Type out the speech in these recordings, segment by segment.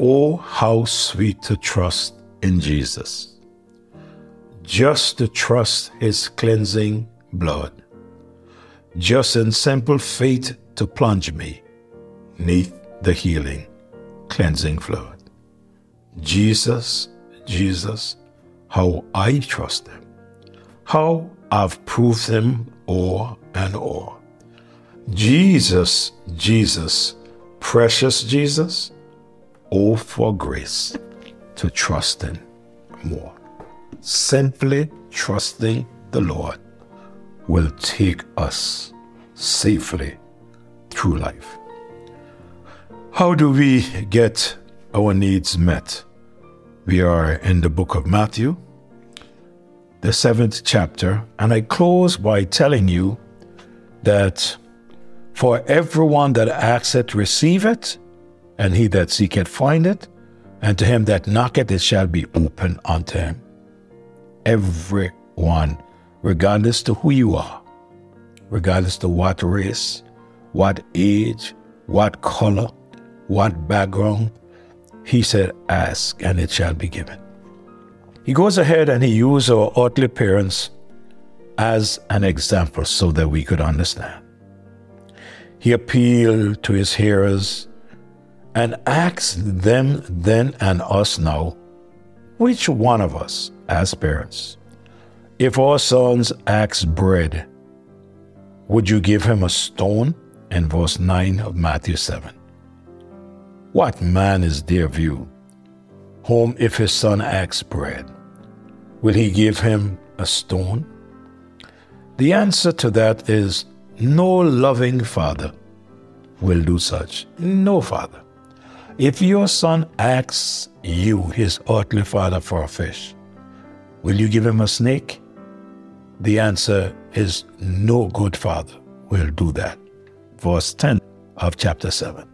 Oh, how sweet to trust in Jesus. Just to trust his cleansing blood. Just in simple faith to plunge me neath the healing, cleansing flood. Jesus, Jesus, how I trust him. How I've proved him o'er and o'er. Jesus, Jesus, precious Jesus, oh, for grace to trust in more. Simply trusting the Lord will take us safely through life. How do we get our needs met? We are in the book of Matthew, the seventh chapter, and I close by telling you that for everyone that asks it, receive it, and he that seeketh, find it, and to him that knocketh, it shall be open unto him. Everyone, regardless to who you are, regardless to what race, what age, what color, what background, he said, Ask, and it shall be given. He goes ahead and he used our earthly parents as an example so that we could understand. He appealed to his hearers and asked them then and us now, which one of us, as parents, if our sons ask bread, would you give him a stone? In verse 9 of Matthew 7. What man is there of you, whom if his son asks bread, will he give him a stone? The answer to that is no loving father will do such. No father. If your son asks you, his earthly father, for a fish, will you give him a snake? The answer is no good father will do that. Verse 10 of chapter 7.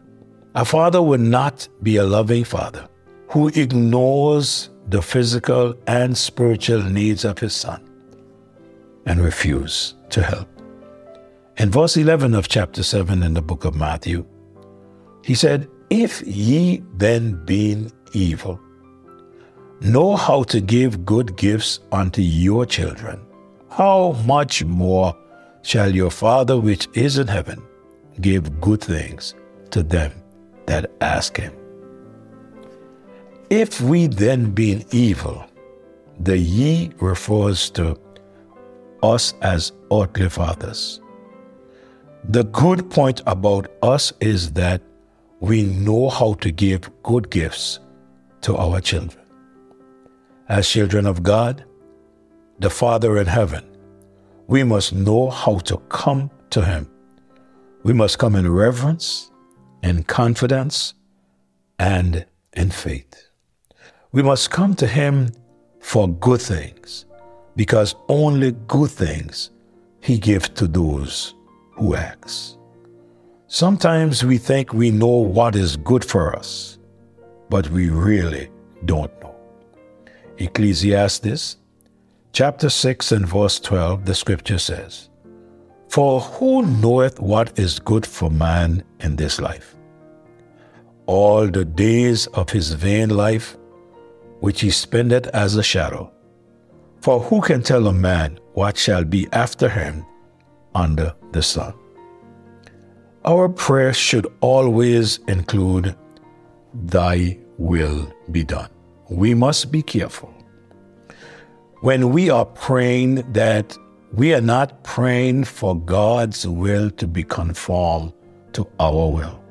A father would not be a loving father who ignores the physical and spiritual needs of his son and refuse to help. In verse 11 of chapter 7 in the book of Matthew, he said, if ye then, being evil, know how to give good gifts unto your children, how much more shall your Father which is in heaven give good things to them that ask him? If we then, being evil, the ye refers to us as earthly fathers. The good point about us is that we know how to give good gifts to our children. As children of God, the Father in heaven, we must know how to come to Him. We must come in reverence, in confidence, and in faith. We must come to Him for good things, because only good things He gives to those who ask. Sometimes we think we know what is good for us, but we really don't know. Ecclesiastes chapter 6 and verse 12, the scripture says, For who knoweth what is good for man in this life? All the days of his vain life, which he spendeth as a shadow. For who can tell a man what shall be after him under the sun? Our prayer should always include, Thy will be done. We must be careful. When we are praying that we are not praying for God's will to be conformed to our will.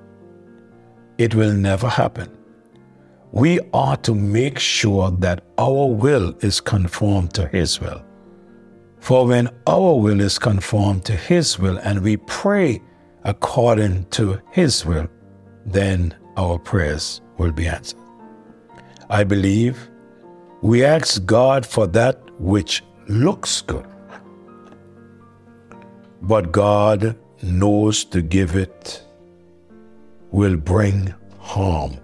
It will never happen. We are to make sure that our will is conformed to His will. For when our will is conformed to His will and we pray according to His will, then our prayers will be answered. I believe we ask God for that which looks good, but God knows to give it will bring harm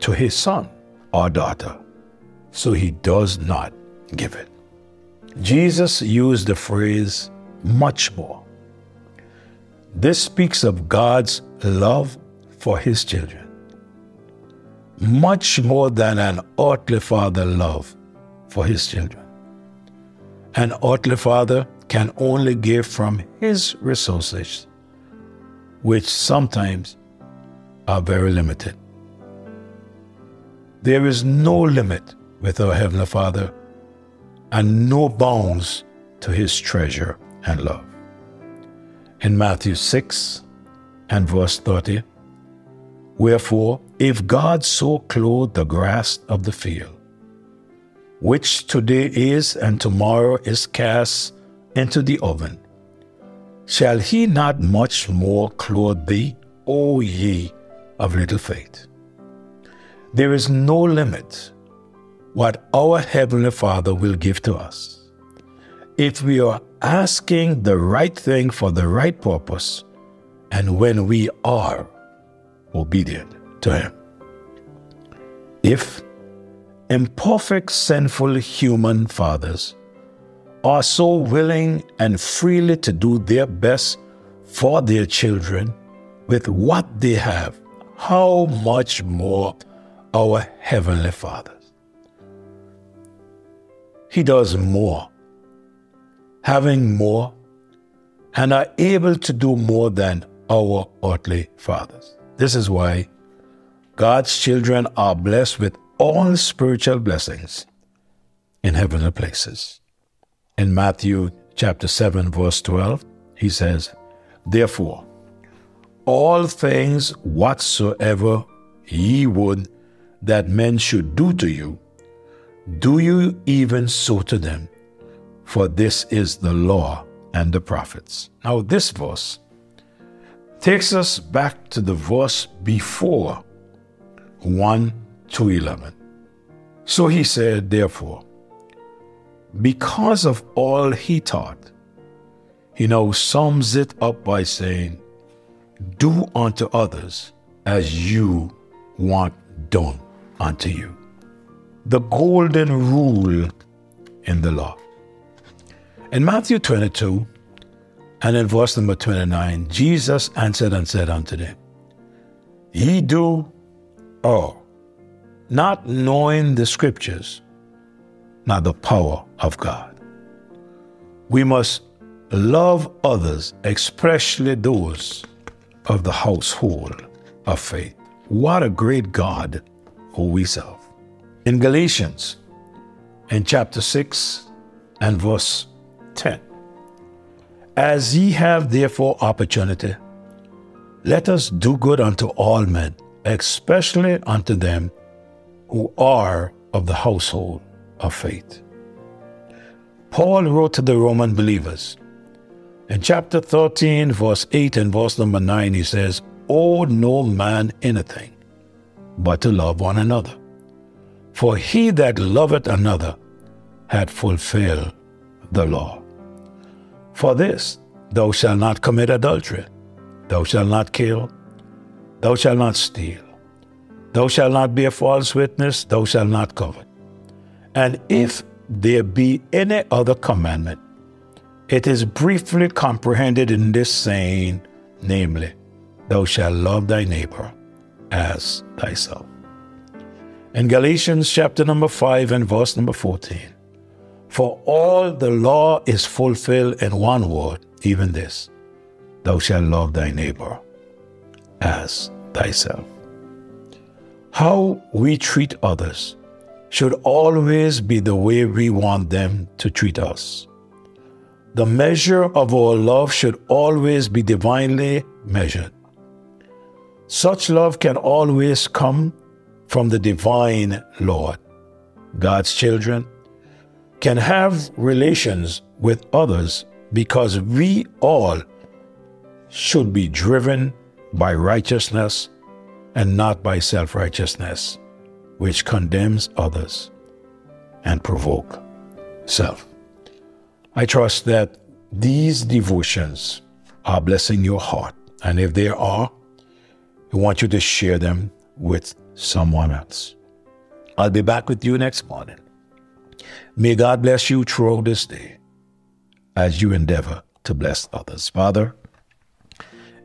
to His son or daughter, so He does not give it. Jesus used the phrase much more this speaks of God's love for his children. much more than an earthly father love for his children. An earthly father can only give from his resources, which sometimes are very limited. There is no limit with our Heavenly Father and no bounds to his treasure and love. In Matthew 6 and verse 30, Wherefore, if God so clothe the grass of the field, which today is and tomorrow is cast into the oven, shall he not much more clothe thee, O ye of little faith? There is no limit what our Heavenly Father will give to us. If we are asking the right thing for the right purpose, and when we are obedient to Him. If imperfect, sinful human fathers are so willing and freely to do their best for their children with what they have, how much more our Heavenly Father? He does more, having more, and are able to do more than our earthly fathers. This is why God's children are blessed with all spiritual blessings in heavenly places. In Matthew chapter 7, verse 12, he says, Therefore, all things whatsoever ye would that men should do to you, do you even so to them, for this is the law and the prophets. Now, this verse takes us back to the verse before 1 to 11. So he said, Therefore, because of all he taught, he now sums it up by saying, Do unto others as you want done unto you the golden rule in the law. In Matthew 22 and in verse number 29, Jesus answered and said unto them, Ye do all, not knowing the scriptures, not the power of God. We must love others, especially those of the household of faith. What a great God who we serve in Galatians in chapter 6 and verse 10. As ye have therefore opportunity, let us do good unto all men, especially unto them who are of the household of faith. Paul wrote to the Roman believers. In chapter 13, verse 8 and verse number 9, he says, Owe no man anything but to love one another. For he that loveth another had fulfilled the law. For this, thou shalt not commit adultery, thou shalt not kill, thou shalt not steal, thou shalt not bear false witness, thou shalt not covet. And if there be any other commandment, it is briefly comprehended in this saying, namely, Thou shalt love thy neighbor as thyself in Galatians chapter number 5 and verse number 14. For all the law is fulfilled in one word, even this Thou shalt love thy neighbor as thyself. How we treat others should always be the way we want them to treat us. The measure of our love should always be divinely measured. Such love can always come from the divine Lord. God's children can have relations with others because we all should be driven by righteousness and not by self righteousness, which condemns others and provoke self. I trust that these devotions are blessing your heart, and if they are, I want you to share them with someone else. I'll be back with you next morning. May God bless you throughout this day as you endeavor to bless others. Father,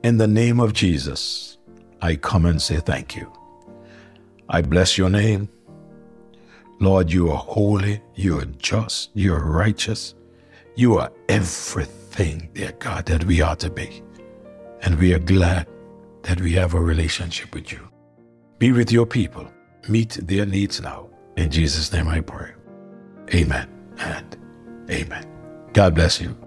in the name of Jesus, I come and say thank you. I bless your name. Lord, you are holy, you are just, you are righteous, you are everything, dear God, that we are to be. And we are glad that we have a relationship with you. Be with your people, meet their needs now. In Jesus' name I pray. Amen and amen. God bless you.